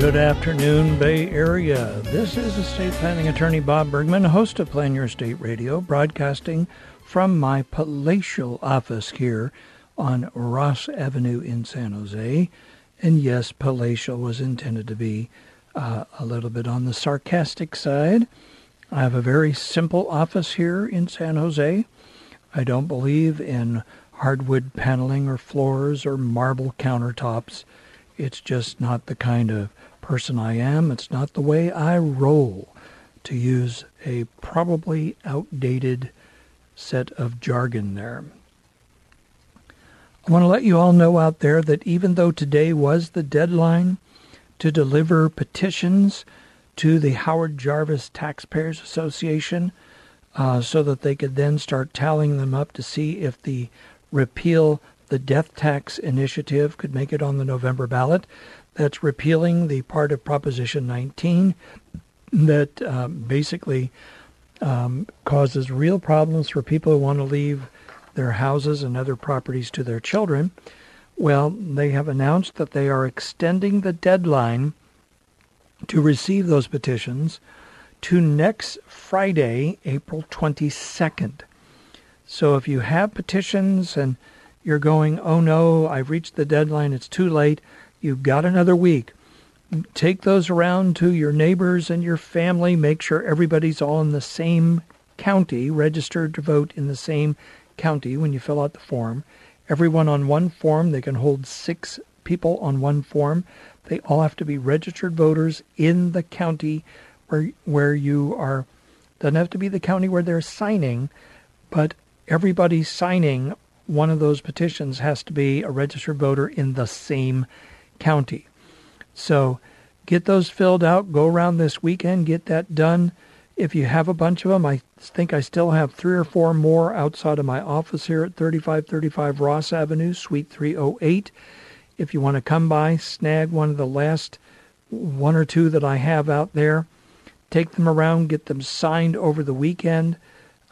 Good afternoon, Bay Area. This is estate planning attorney Bob Bergman, host of Plan Your Estate Radio, broadcasting from my palatial office here on Ross Avenue in San Jose. And yes, palatial was intended to be uh, a little bit on the sarcastic side. I have a very simple office here in San Jose. I don't believe in hardwood paneling or floors or marble countertops. It's just not the kind of person I am. It's not the way I roll, to use a probably outdated set of jargon there. I want to let you all know out there that even though today was the deadline to deliver petitions to the Howard Jarvis Taxpayers Association uh, so that they could then start tallying them up to see if the repeal the death tax initiative could make it on the November ballot. That's repealing the part of Proposition 19 that um, basically um, causes real problems for people who want to leave their houses and other properties to their children. Well, they have announced that they are extending the deadline to receive those petitions to next Friday, April 22nd. So if you have petitions and you're going, oh no, I've reached the deadline, it's too late, You've got another week. Take those around to your neighbors and your family. Make sure everybody's all in the same county, registered to vote in the same county when you fill out the form. Everyone on one form. They can hold six people on one form. They all have to be registered voters in the county where where you are. Doesn't have to be the county where they're signing, but everybody signing one of those petitions has to be a registered voter in the same County. So get those filled out. Go around this weekend, get that done. If you have a bunch of them, I think I still have three or four more outside of my office here at 3535 Ross Avenue, Suite 308. If you want to come by, snag one of the last one or two that I have out there, take them around, get them signed over the weekend.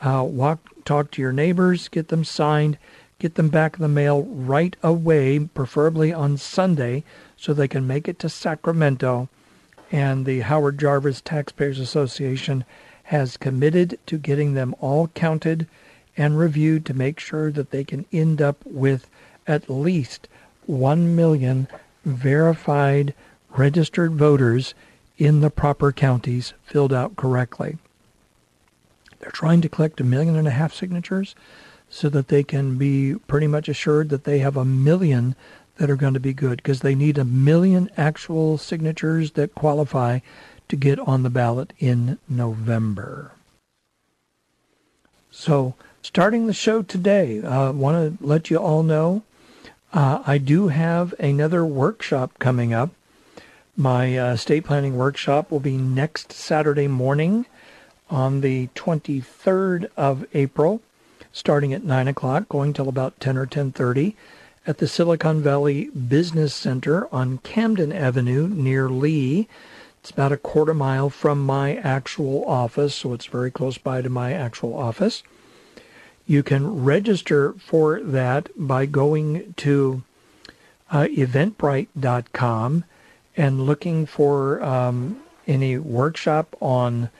Uh, walk, talk to your neighbors, get them signed, get them back in the mail right away, preferably on Sunday, so they can make it to Sacramento. And the Howard Jarvis Taxpayers Association has committed to getting them all counted and reviewed to make sure that they can end up with at least 1 million verified registered voters in the proper counties filled out correctly. They're trying to collect a million and a half signatures so that they can be pretty much assured that they have a million that are going to be good because they need a million actual signatures that qualify to get on the ballot in November. So, starting the show today, I uh, want to let you all know uh, I do have another workshop coming up. My uh, state planning workshop will be next Saturday morning on the 23rd of April starting at 9 o'clock, going till about 10 or 10.30 at the Silicon Valley Business Center on Camden Avenue near Leigh. It's about a quarter mile from my actual office, so it's very close by to my actual office. You can register for that by going to uh, eventbrite.com and looking for um, any workshop on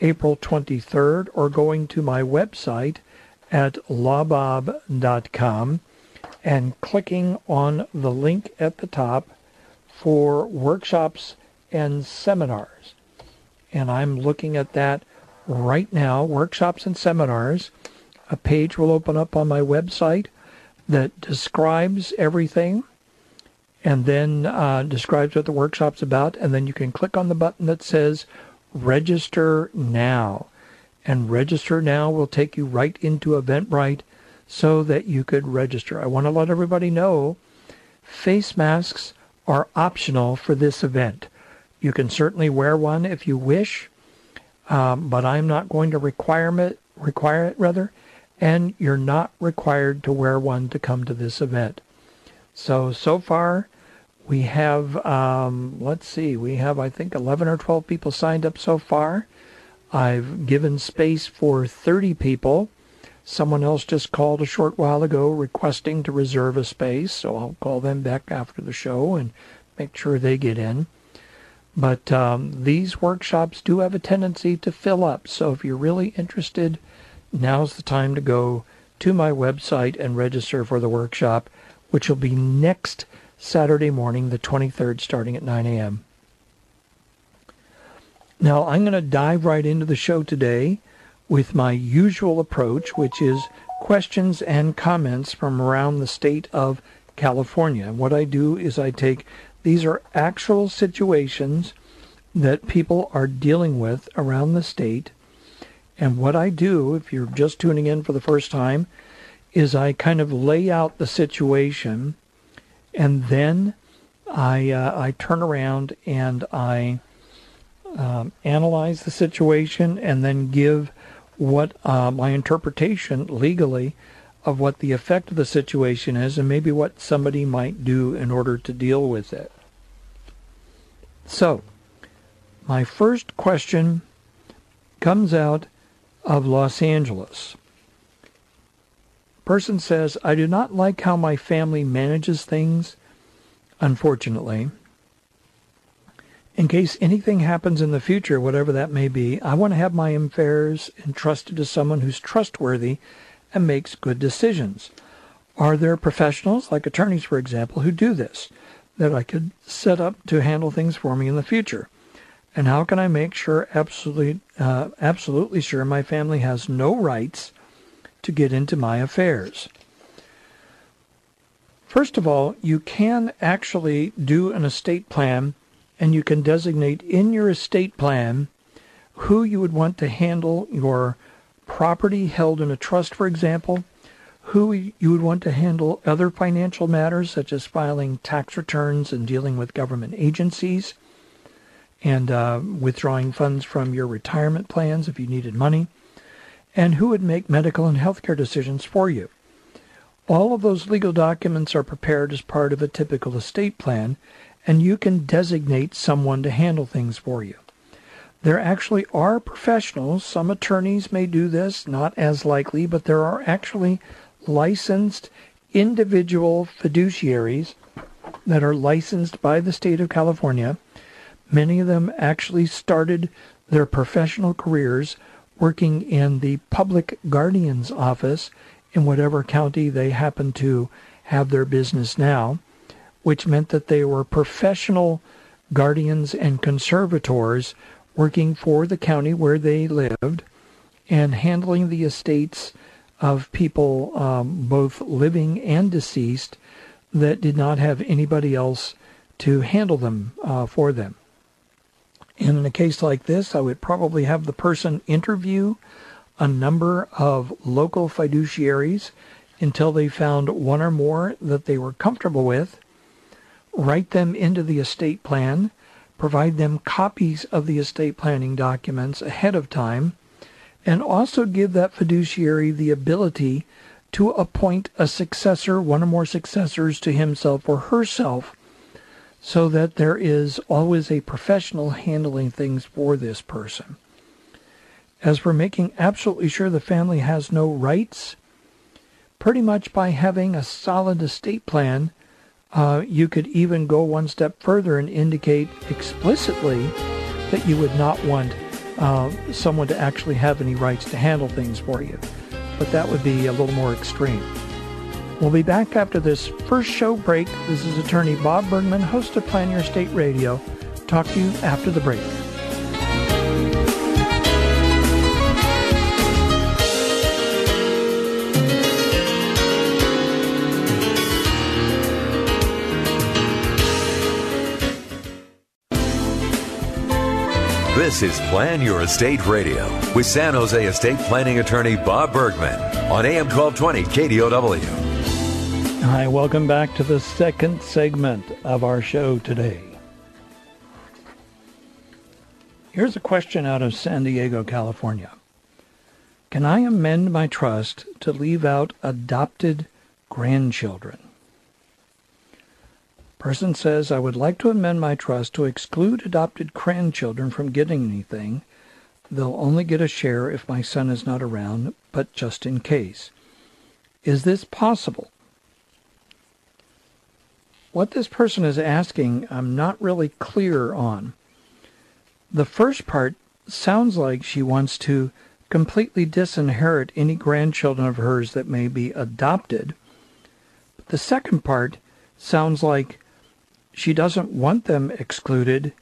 April 23rd or going to my website, at lawbob.com and clicking on the link at the top for workshops and seminars. And I'm looking at that right now, workshops and seminars. A page will open up on my website that describes everything and then uh, describes what the workshop's about. And then you can click on the button that says register now. And register now will take you right into Eventbrite so that you could register. I want to let everybody know face masks are optional for this event. You can certainly wear one if you wish, um, but I'm not going to require it, require it rather, and you're not required to wear one to come to this event. So, so far, we have, um, let's see, we have, I think, 11 or 12 people signed up so far. I've given space for 30 people. Someone else just called a short while ago requesting to reserve a space, so I'll call them back after the show and make sure they get in. But um, these workshops do have a tendency to fill up, so if you're really interested, now's the time to go to my website and register for the workshop, which will be next Saturday morning, the 23rd, starting at 9 a.m. Now, I'm going to dive right into the show today with my usual approach, which is questions and comments from around the state of California. What I do is I take these are actual situations that people are dealing with around the state. And what I do, if you're just tuning in for the first time, is I kind of lay out the situation and then I, uh, I turn around and I um, analyze the situation and then give what uh, my interpretation legally of what the effect of the situation is and maybe what somebody might do in order to deal with it. So, my first question comes out of Los Angeles. Person says, I do not like how my family manages things, unfortunately. In case anything happens in the future, whatever that may be, I want to have my affairs entrusted to someone who's trustworthy and makes good decisions. Are there professionals, like attorneys for example, who do this, that I could set up to handle things for me in the future? And how can I make sure, absolutely, uh, absolutely sure, my family has no rights to get into my affairs? First of all, you can actually do an estate plan and you can designate in your estate plan who you would want to handle your property held in a trust, for example, who you would want to handle other financial matters such as filing tax returns and dealing with government agencies and uh, withdrawing funds from your retirement plans if you needed money, and who would make medical and healthcare decisions for you. All of those legal documents are prepared as part of a typical estate plan, and you can designate someone to handle things for you. There actually are professionals, some attorneys may do this, not as likely, but there are actually licensed individual fiduciaries that are licensed by the state of California. Many of them actually started their professional careers working in the public guardian's office in whatever county they happen to have their business now which meant that they were professional guardians and conservators working for the county where they lived and handling the estates of people um, both living and deceased that did not have anybody else to handle them uh, for them. And in a case like this, I would probably have the person interview a number of local fiduciaries until they found one or more that they were comfortable with write them into the estate plan, provide them copies of the estate planning documents ahead of time, and also give that fiduciary the ability to appoint a successor, one or more successors to himself or herself, so that there is always a professional handling things for this person. As for making absolutely sure the family has no rights, pretty much by having a solid estate plan, uh, you could even go one step further and indicate explicitly that you would not want uh, someone to actually have any rights to handle things for you. But that would be a little more extreme. We'll be back after this first show break. This is attorney Bob Bergman, host of Plan Your Estate Radio. Talk to you after the break. This is Plan Your Estate Radio with San Jose estate planning attorney Bob Bergman on AM 1220 KDOW. Hi, welcome back to the second segment of our show today. Here's a question out of San Diego, California. Can I amend my trust to leave out adopted grandchildren? Person says, I would like to amend my trust to exclude adopted grandchildren from getting anything. They'll only get a share if my son is not around, but just in case. Is this possible? What this person is asking, I'm not really clear on. The first part sounds like she wants to completely disinherit any grandchildren of hers that may be adopted. But the second part sounds like she doesn't want them excluded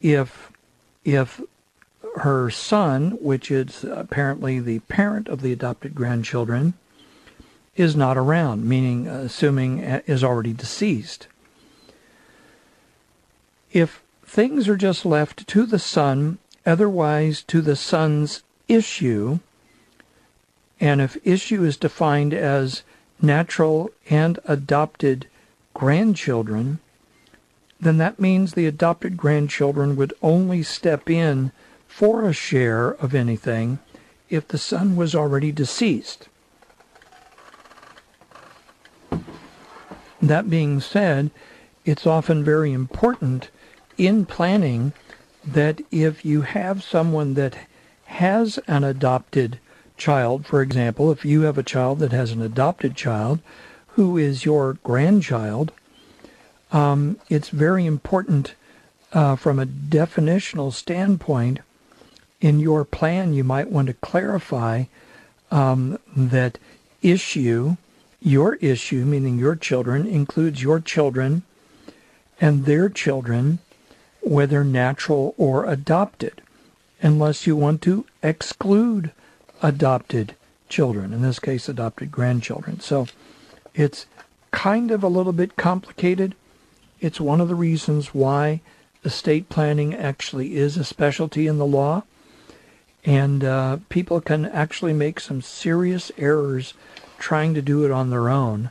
if if her son, which is apparently the parent of the adopted grandchildren, is not around, meaning assuming uh, is already deceased. If things are just left to the son, otherwise to the son's issue, and if issue is defined as natural and adopted grandchildren, then that means the adopted grandchildren would only step in for a share of anything if the son was already deceased. That being said, it's often very important in planning that if you have someone that has an adopted child, for example, if you have a child that has an adopted child who is your grandchild, um, it's very important uh, from a definitional standpoint. In your plan, you might want to clarify um, that issue, your issue, meaning your children, includes your children and their children, whether natural or adopted, unless you want to exclude adopted children, in this case, adopted grandchildren. So it's kind of a little bit complicated. It's one of the reasons why estate planning actually is a specialty in the law. And uh, people can actually make some serious errors trying to do it on their own,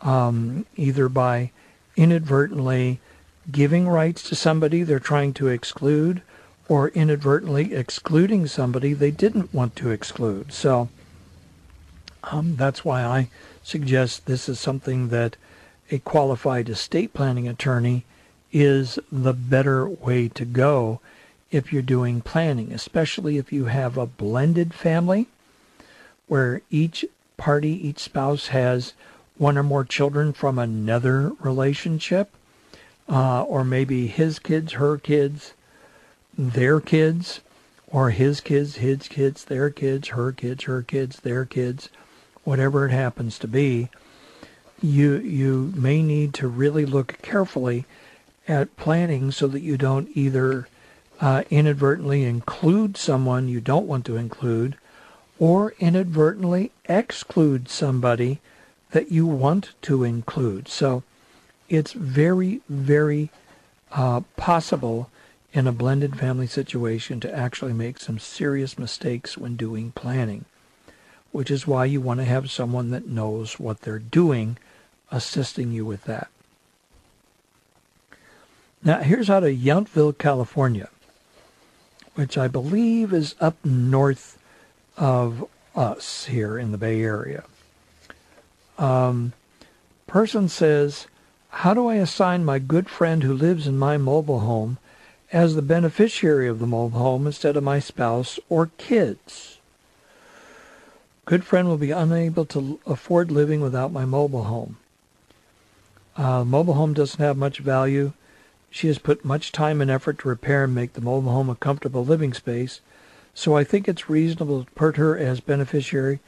um, either by inadvertently giving rights to somebody they're trying to exclude or inadvertently excluding somebody they didn't want to exclude. So um, that's why I suggest this is something that a qualified estate planning attorney is the better way to go if you're doing planning, especially if you have a blended family where each party, each spouse has one or more children from another relationship, uh, or maybe his kids, her kids, their kids, or his kids, his kids, their kids, her kids, her kids, their kids, whatever it happens to be you you may need to really look carefully at planning so that you don't either uh, inadvertently include someone you don't want to include or inadvertently exclude somebody that you want to include. So it's very, very uh, possible in a blended family situation to actually make some serious mistakes when doing planning, which is why you want to have someone that knows what they're doing assisting you with that. Now, here's out of Yountville, California, which I believe is up north of us here in the Bay Area. Um, person says, How do I assign my good friend who lives in my mobile home as the beneficiary of the mobile home instead of my spouse or kids? Good friend will be unable to afford living without my mobile home. Uh, mobile home doesn't have much value. She has put much time and effort to repair and make the mobile home a comfortable living space, so I think it's reasonable to put her as beneficiary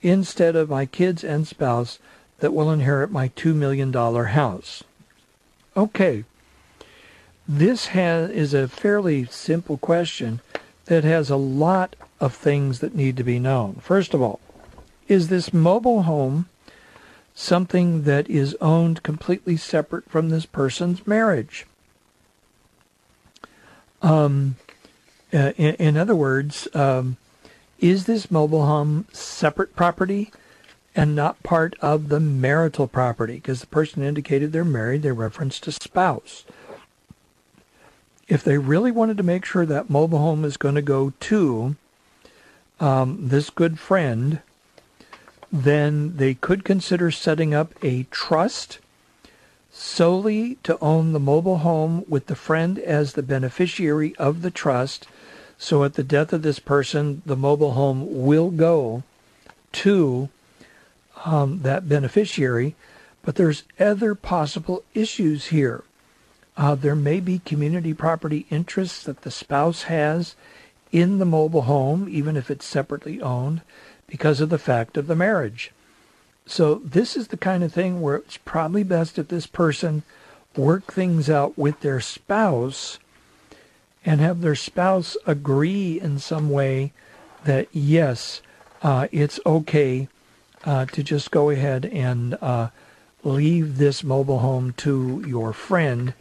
instead of my kids and spouse that will inherit my $2 million house? Okay. This has, is a fairly simple question that has a lot of things that need to be known. First of all, is this mobile home something that is owned completely separate from this person's marriage? Um, uh, in, in, other words, um, is this mobile home separate property and not part of the marital property? Because the person indicated they're married, they referenced a spouse. If they really wanted to make sure that mobile home is going to go to um, this good friend, then they could consider setting up a trust solely to own the mobile home with the friend as the beneficiary of the trust. So at the death of this person, the mobile home will go to um, that beneficiary. But there's other possible issues here. Uh, there may be community property interests that the spouse has in the mobile home, even if it's separately owned, because of the fact of the marriage. So this is the kind of thing where it's probably best if this person work things out with their spouse and have their spouse agree in some way that yes, uh, it's okay uh, to just go ahead and uh, leave this mobile home to your friend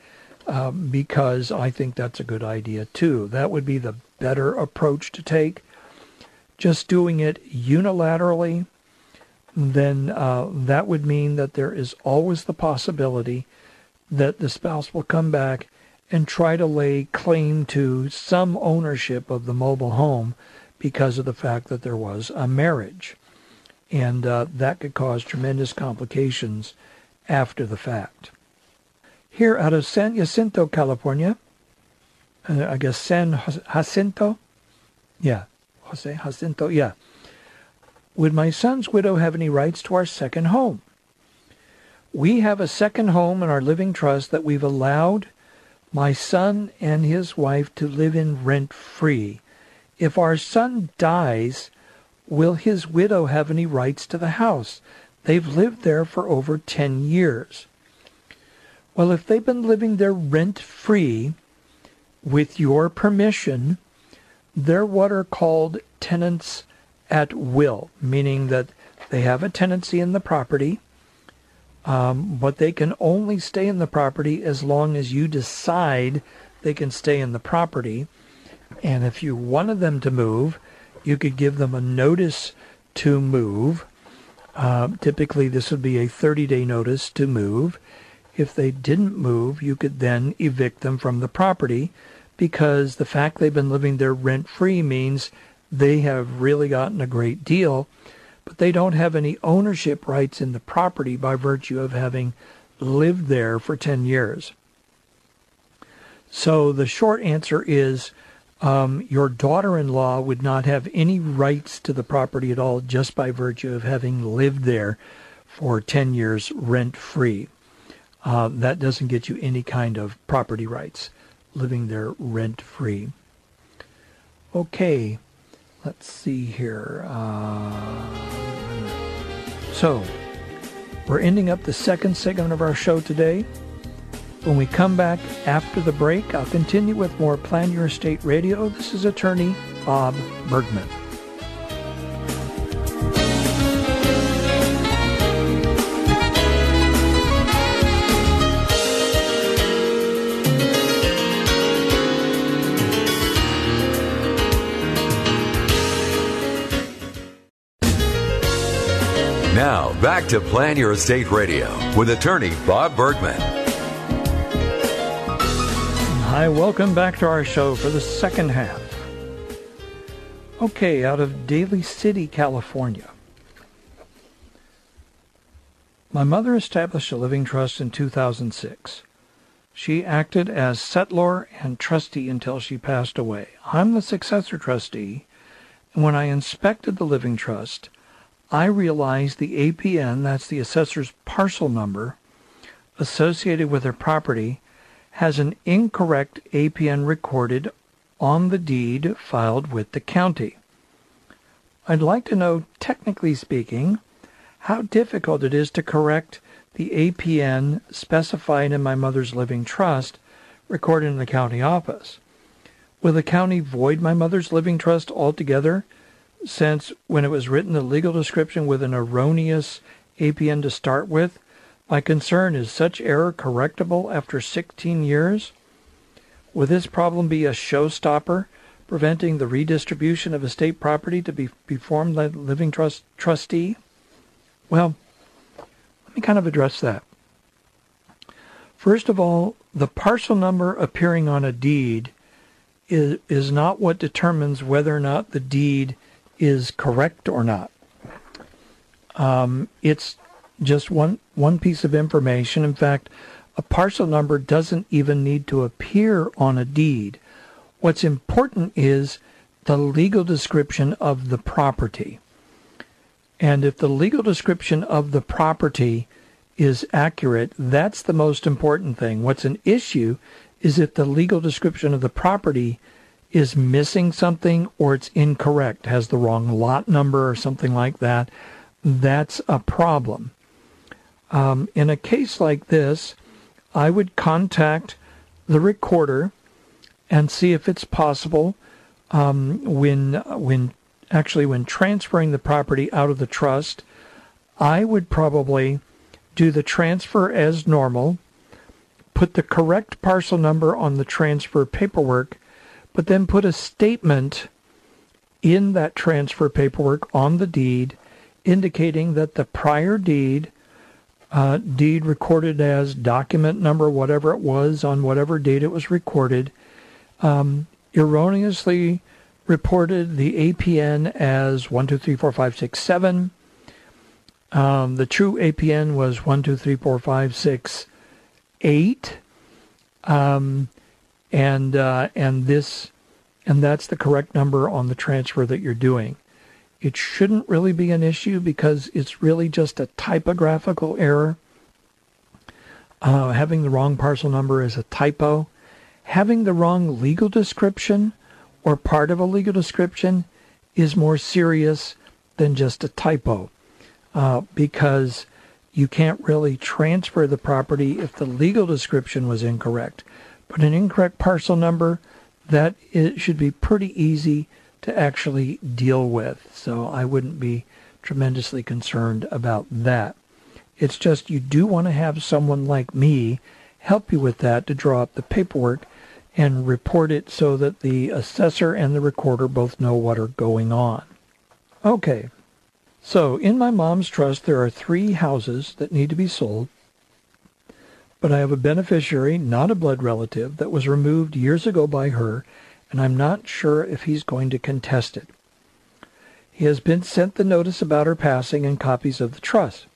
uh, because I think that's a good idea too. That would be the better approach to take. Just doing it unilaterally, then uh, that would mean that there is always the possibility that the spouse will come back and try to lay claim to some ownership of the mobile home because of the fact that there was a marriage. And uh, that could cause tremendous complications after the fact. Here out of San Jacinto, California, uh, I guess San Jacinto, yeah, Jose Jacinto, yeah. Would my son's widow have any rights to our second home? We have a second home in our living trust that we've allowed my son and his wife to live in rent free. If our son dies, will his widow have any rights to the house? They've lived there for over 10 years. Well, if they've been living there rent free, with your permission, they're what are called tenants at will, meaning that they have a tenancy in the property, um, but they can only stay in the property as long as you decide they can stay in the property. And if you wanted them to move, you could give them a notice to move. Uh, typically, this would be a 30 day notice to move. If they didn't move, you could then evict them from the property because the fact they've been living there rent free means they have really gotten a great deal, but they don't have any ownership rights in the property by virtue of having lived there for 10 years. So the short answer is um, your daughter in law would not have any rights to the property at all just by virtue of having lived there for 10 years rent free. Uh, that doesn't get you any kind of property rights living there rent free. Okay, let's see here. Uh, so, we're ending up the second segment of our show today. When we come back after the break, I'll continue with more Plan Your Estate Radio. This is attorney Bob Bergman. Back to Plan Your Estate Radio with attorney Bob Bergman. Hi, welcome back to our show for the second half. Okay, out of Daly City, California. My mother established a living trust in 2006. She acted as settlor and trustee until she passed away. I'm the successor trustee, and when I inspected the living trust, I realized the APN, that's the assessor's parcel number, associated with her property has an incorrect APN recorded on the deed filed with the county. I'd like to know, technically speaking, how difficult it is to correct the APN specified in my mother's living trust recorded in the county office. Will the county void my mother's living trust altogether since when it was written the legal description with an erroneous APN to start with? My concern is such error correctable after 16 years? Will this problem be a showstopper preventing the redistribution of estate property to be performed by the living trust trustee? Well, let me kind of address that. First of all, the parcel number appearing on a deed is, is not what determines whether or not the deed is correct or not. Um, it's just one one piece of information. In fact, a parcel number doesn't even need to appear on a deed. What's important is the legal description of the property. And if the legal description of the property is accurate, that's the most important thing. What's an issue is if the legal description of the property is missing something or it's incorrect, has the wrong lot number or something like that, that's a problem. Um, in a case like this, I would contact the recorder and see if it's possible um, when when actually when transferring the property out of the trust, I would probably do the transfer as normal, put the correct parcel number on the transfer paperwork, but then put a statement in that transfer paperwork on the deed indicating that the prior deed, uh, deed recorded as document number, whatever it was, on whatever date it was recorded, um, erroneously reported the APN as 1234567 um, the true APN was one two three four five six eight, um, and uh, and this and that's the correct number on the transfer that you're doing. It shouldn't really be an issue because it's really just a typographical error. Uh, having the wrong parcel number is a typo. Having the wrong legal description or part of a legal description is more serious than just a typo uh, because you can't really transfer the property if the legal description was incorrect. But an incorrect parcel number, that it should be pretty easy to actually deal with. So I wouldn't be tremendously concerned about that. It's just you do want to have someone like me help you with that to draw up the paperwork and report it so that the assessor and the recorder both know what are going on. Okay, so, in my mom's trust, there are three houses that need to be sold, but I have a beneficiary, not a blood relative, that was removed years ago by her, and I'm not sure if he's going to contest it. He has been sent the notice about her passing and copies of the trust.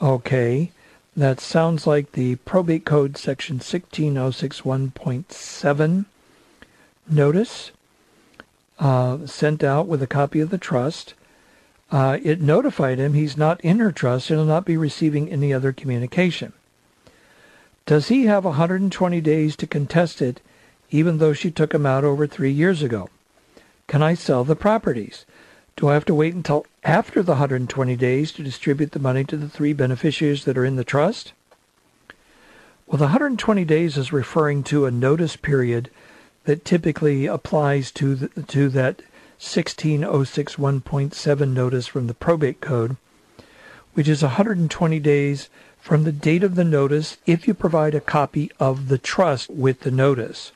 Okay, that sounds like the probate code section 16061.7 notice uh, sent out with a copy of the trust uh, it notified him he's not in her trust and will not be receiving any other communication. Does he have 120 days to contest it, even though she took him out over three years ago? Can I sell the properties? Do I have to wait until after the 120 days to distribute the money to the three beneficiaries that are in the trust? Well, the 120 days is referring to a notice period that typically applies to the, to that 16061.7 notice from the probate code, which is 120 days from the date of the notice if you provide a copy of the trust with the notice.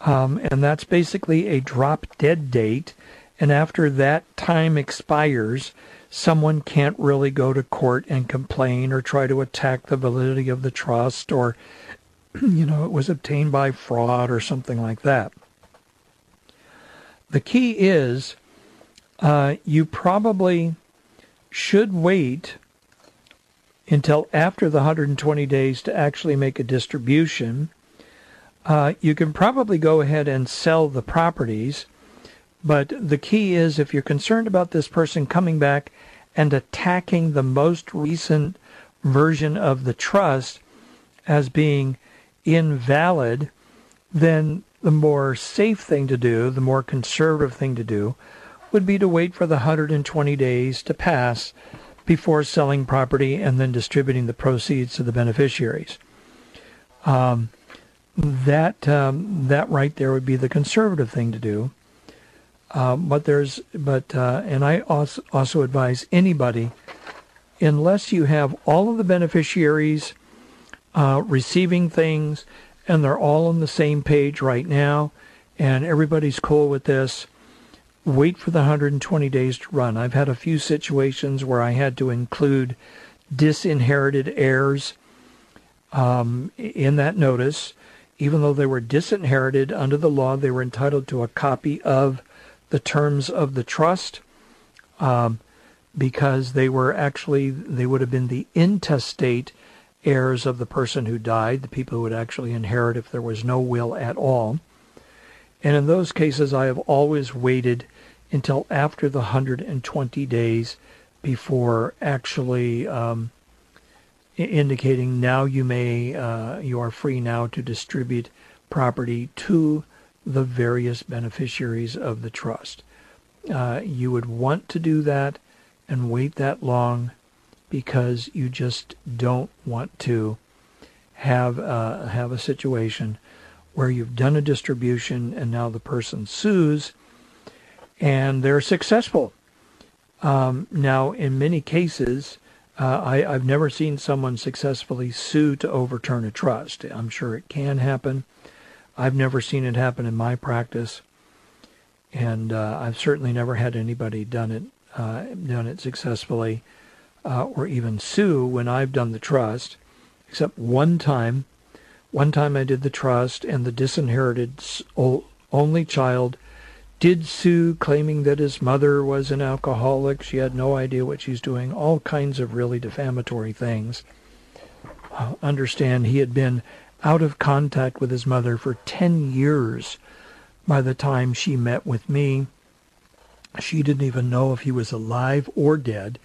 Um, and that's basically a drop dead date. And after that time expires, someone can't really go to court and complain or try to attack the validity of the trust or, you know, it was obtained by fraud or something like that. The key is uh, you probably should wait until after the 120 days to actually make a distribution. Uh, you can probably go ahead and sell the properties, but the key is if you're concerned about this person coming back and attacking the most recent version of the trust as being invalid, then the more safe thing to do, the more conservative thing to do, would be to wait for the 120 days to pass before selling property and then distributing the proceeds to the beneficiaries. Um, that um, that right there would be the conservative thing to do. Uh, but there's but uh, and I also also advise anybody, unless you have all of the beneficiaries uh, receiving things and they're all on the same page right now, and everybody's cool with this. Wait for the 120 days to run. I've had a few situations where I had to include disinherited heirs um, in that notice. Even though they were disinherited under the law, they were entitled to a copy of the terms of the trust um, because they were actually, they would have been the intestate heirs of the person who died, the people who would actually inherit if there was no will at all. And in those cases, I have always waited until after the 120 days before actually um, indicating now you may, uh, you are free now to distribute property to the various beneficiaries of the trust. Uh, you would want to do that and wait that long because you just don't want to have uh, have a situation where you've done a distribution and now the person sues and they're successful. Um, now, in many cases, uh, I, have never seen someone successfully sue to overturn a trust. I'm sure it can happen. I've never seen it happen in my practice, and uh, I've certainly never had anybody done it uh, done it successfully uh, or even sue when I've done the trust, except one time. One time I did the trust, and the disinherited only child did sue, claiming that his mother was an alcoholic. She had no idea what she's doing, all kinds of really defamatory things. Uh, understand he had been out of contact with his mother for 10 years by the time she met with me. She didn't even know if he was alive or dead.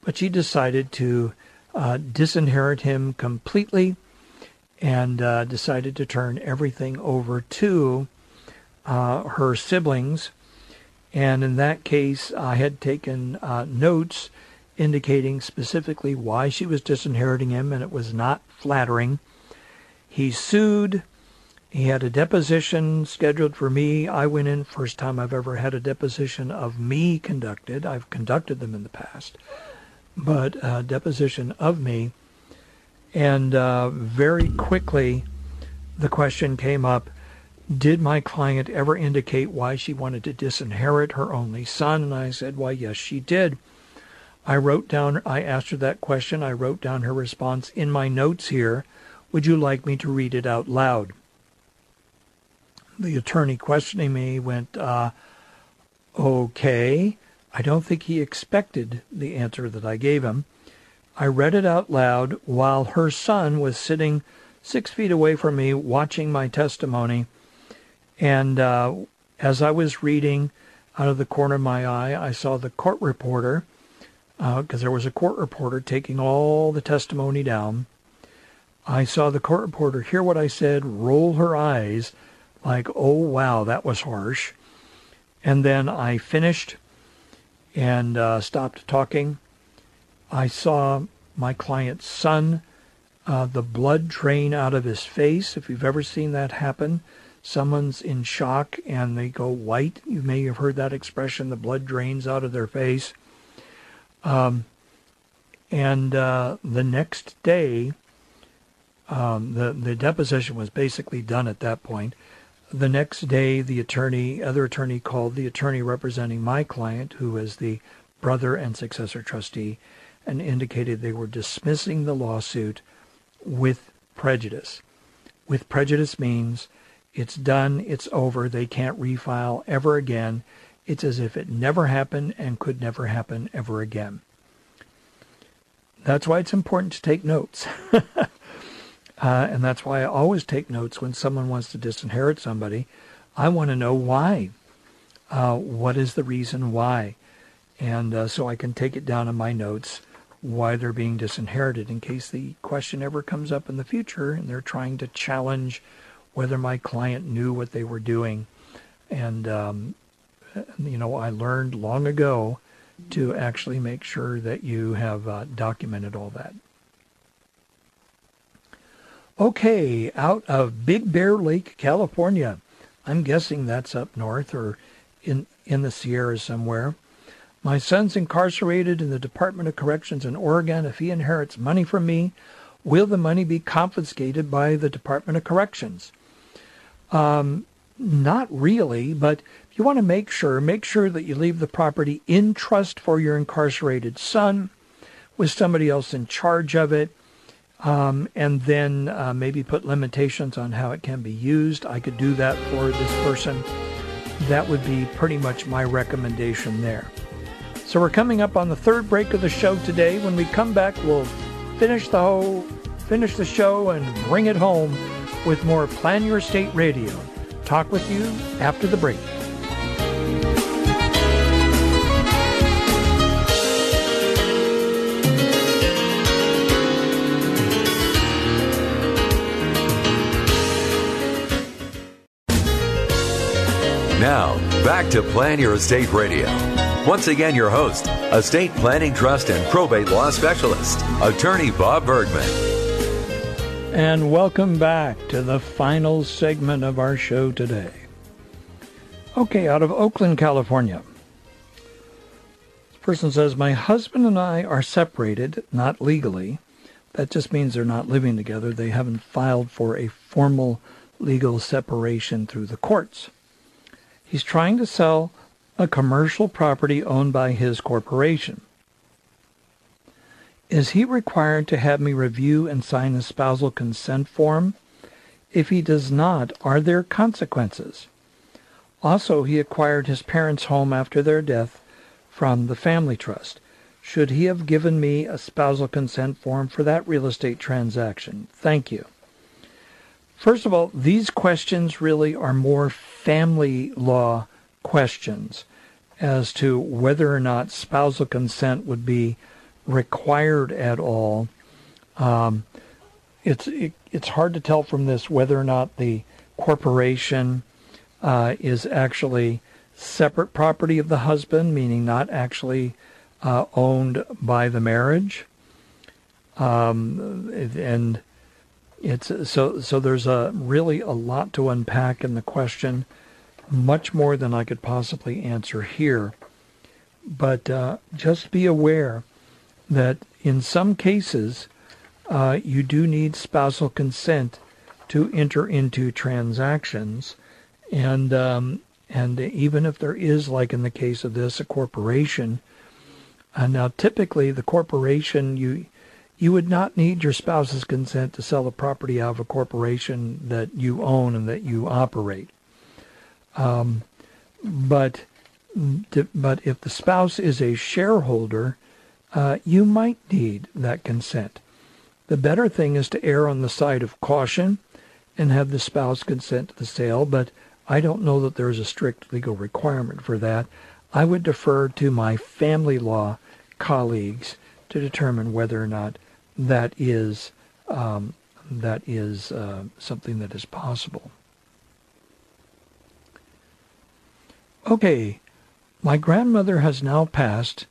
But she decided to uh, disinherit him completely and uh, decided to turn everything over to uh, her siblings. And in that case, I had taken uh, notes indicating specifically why she was disinheriting him, and it was not flattering. He sued. He had a deposition scheduled for me. I went in, first time I've ever had a deposition of me conducted. I've conducted them in the past but uh, deposition of me. And uh, very quickly, the question came up Did my client ever indicate why she wanted to disinherit her only son? And I said, Why, yes, she did. I wrote down, I asked her that question. I wrote down her response in my notes here. Would you like me to read it out loud? The attorney questioning me went, uh, Okay. I don't think he expected the answer that I gave him. I read it out loud while her son was sitting six feet away from me watching my testimony. And uh, as I was reading out of the corner of my eye, I saw the court reporter, because uh, there was a court reporter taking all the testimony down. I saw the court reporter hear what I said, roll her eyes like, oh, wow, that was harsh. And then I finished and uh, stopped talking. I saw my client's son, uh, the blood drain out of his face. If you've ever seen that happen, someone's in shock and they go white. You may have heard that expression, the blood drains out of their face. Um, and uh, the next day, um, the, the deposition was basically done at that point. The next day, the attorney, other attorney called the attorney representing my client, who is the brother and successor trustee, and indicated they were dismissing the lawsuit with prejudice. With prejudice means it's done, it's over, they can't refile ever again. It's as if it never happened and could never happen ever again. That's why it's important to take notes. Uh, and that's why I always take notes when someone wants to disinherit somebody. I want to know why. Uh, what is the reason why? And uh, so I can take it down in my notes why they're being disinherited in case the question ever comes up in the future and they're trying to challenge whether my client knew what they were doing. And um, you know, I learned long ago to actually make sure that you have uh, documented all that. Okay, out of Big Bear Lake, California. I'm guessing that's up north or in in the Sierras somewhere. My son's incarcerated in the Department of Corrections in Oregon. If he inherits money from me, will the money be confiscated by the Department of Corrections? Um, not really, but if you want to make sure, make sure that you leave the property in trust for your incarcerated son with somebody else in charge of it. Um, and then uh, maybe put limitations on how it can be used. I could do that for this person. That would be pretty much my recommendation there. So we're coming up on the third break of the show today. When we come back, we'll finish the whole, finish the show and bring it home with more Plan Your Estate Radio. Talk with you after the break. Now, back to Plan Your Estate Radio. Once again, your host, estate planning trust and probate law specialist, attorney Bob Bergman. And welcome back to the final segment of our show today. Okay, out of Oakland, California. This person says, My husband and I are separated, not legally. That just means they're not living together. They haven't filed for a formal legal separation through the courts. He's trying to sell a commercial property owned by his corporation. Is he required to have me review and sign a spousal consent form? If he does not, are there consequences? Also, he acquired his parents' home after their death from the family trust. Should he have given me a spousal consent form for that real estate transaction? Thank you. First of all, these questions really are more family law questions as to whether or not spousal consent would be required at all. Um, it's it, it's hard to tell from this whether or not the corporation uh, is actually separate property of the husband, meaning not actually uh, owned by the marriage. Um, and it's so so. There's a really a lot to unpack in the question, much more than I could possibly answer here. But uh, just be aware that in some cases, uh, you do need spousal consent to enter into transactions, and um, and even if there is, like in the case of this, a corporation. Uh, now, typically, the corporation you you would not need your spouse's consent to sell the property of a corporation that you own and that you operate. Um, but but if the spouse is a shareholder, uh, you might need that consent. The better thing is to err on the side of caution and have the spouse consent to the sale, but I don't know that there is a strict legal requirement for that. I would defer to my family law colleagues to determine whether or not that is um, that is uh, something that is possible. Okay, my grandmother has now passed,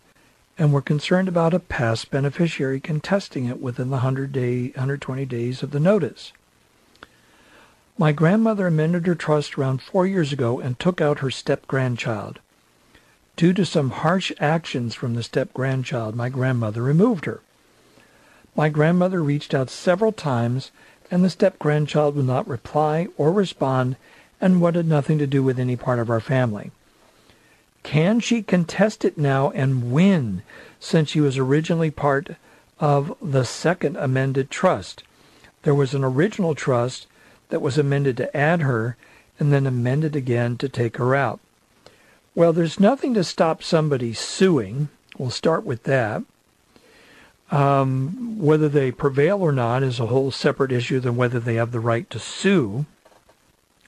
and we're concerned about a past beneficiary contesting it within the 100 day, 120 days of the notice. My grandmother amended her trust around four years ago and took out her step grandchild. Due to some harsh actions from the step grandchild, my grandmother removed her. My grandmother reached out several times, and the step grandchild would not reply or respond and wanted nothing to do with any part of our family. Can she contest it now and win, since she was originally part of the second amended trust? There was an original trust that was amended to add her and then amended again to take her out. Well, there's nothing to stop somebody suing. We'll start with that. Um, whether they prevail or not is a whole separate issue than whether they have the right to sue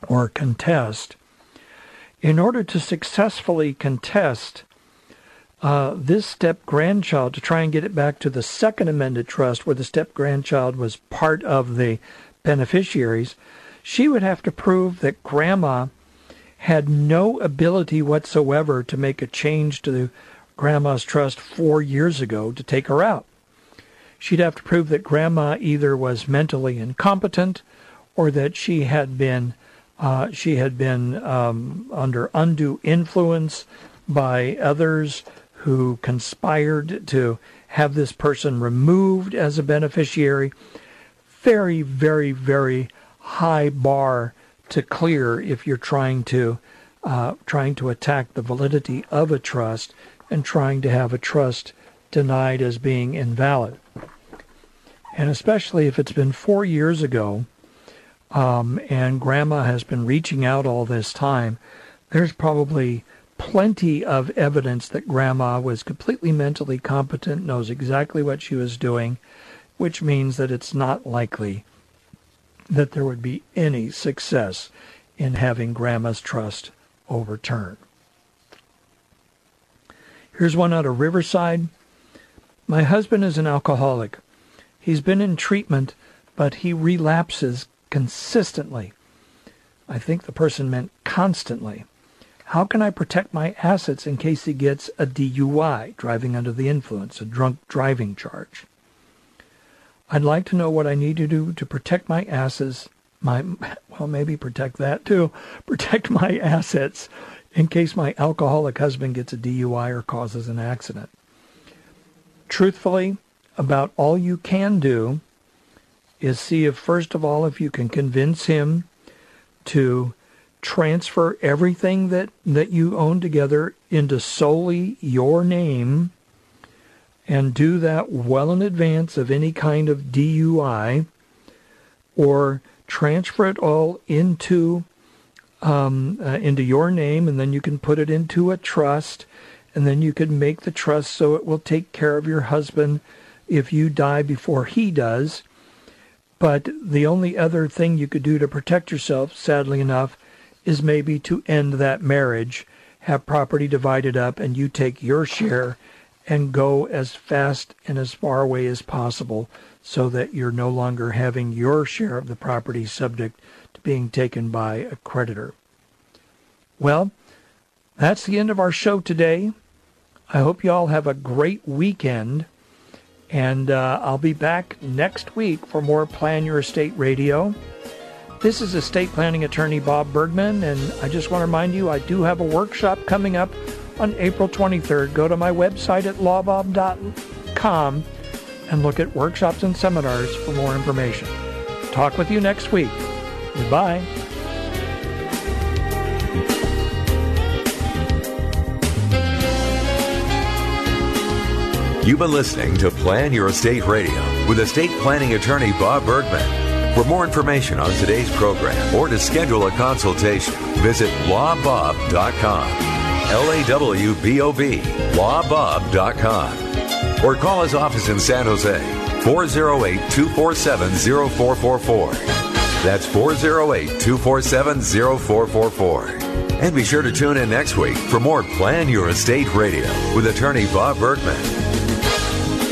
or contest. In order to successfully contest uh, this step grandchild, to try and get it back to the second amended trust where the step grandchild was part of the beneficiaries, she would have to prove that grandma had no ability whatsoever to make a change to the grandma's trust four years ago to take her out. She'd have to prove that grandma either was mentally incompetent or that she had been uh, she had been um, under undue influence by others who conspired to have this person removed as a beneficiary. Very, very, very high bar to clear if you're trying to uh, trying to attack the validity of a trust and trying to have a trust denied as being invalid. And especially if it's been four years ago um, and grandma has been reaching out all this time, there's probably plenty of evidence that grandma was completely mentally competent, knows exactly what she was doing, which means that it's not likely that there would be any success in having grandma's trust overturned. Here's one out of Riverside. My husband is an alcoholic. He's been in treatment, but he relapses consistently. I think the person meant constantly. How can I protect my assets in case he gets a DUI, driving under the influence, a drunk driving charge? I'd like to know what I need to do to protect my assets, my well, maybe protect that too, protect my assets in case my alcoholic husband gets a DUI or causes an accident. Truthfully, about all you can do is see if first of all if you can convince him to transfer everything that, that you own together into solely your name and do that well in advance of any kind of DUI or transfer it all into um, uh, into your name and then you can put it into a trust and then you can make the trust so it will take care of your husband if you die before he does. But the only other thing you could do to protect yourself, sadly enough, is maybe to end that marriage, have property divided up, and you take your share and go as fast and as far away as possible so that you're no longer having your share of the property subject to being taken by a creditor. Well, that's the end of our show today. I hope you all have a great weekend. And uh, I'll be back next week for more Plan Your Estate Radio. This is estate planning attorney Bob Bergman, and I just want to remind you I do have a workshop coming up on April 23rd. Go to my website at lawbob.com and look at workshops and seminars for more information. Talk with you next week. Goodbye. You've been listening to Plan Your Estate Radio with estate planning attorney Bob Bergman. For more information on today's program or to schedule a consultation, visit lawbob.com. L A W B O B, lawbob.com. Or call his office in San Jose, 408 247 0444. That's 408 247 0444. And be sure to tune in next week for more Plan Your Estate Radio with attorney Bob Bergman.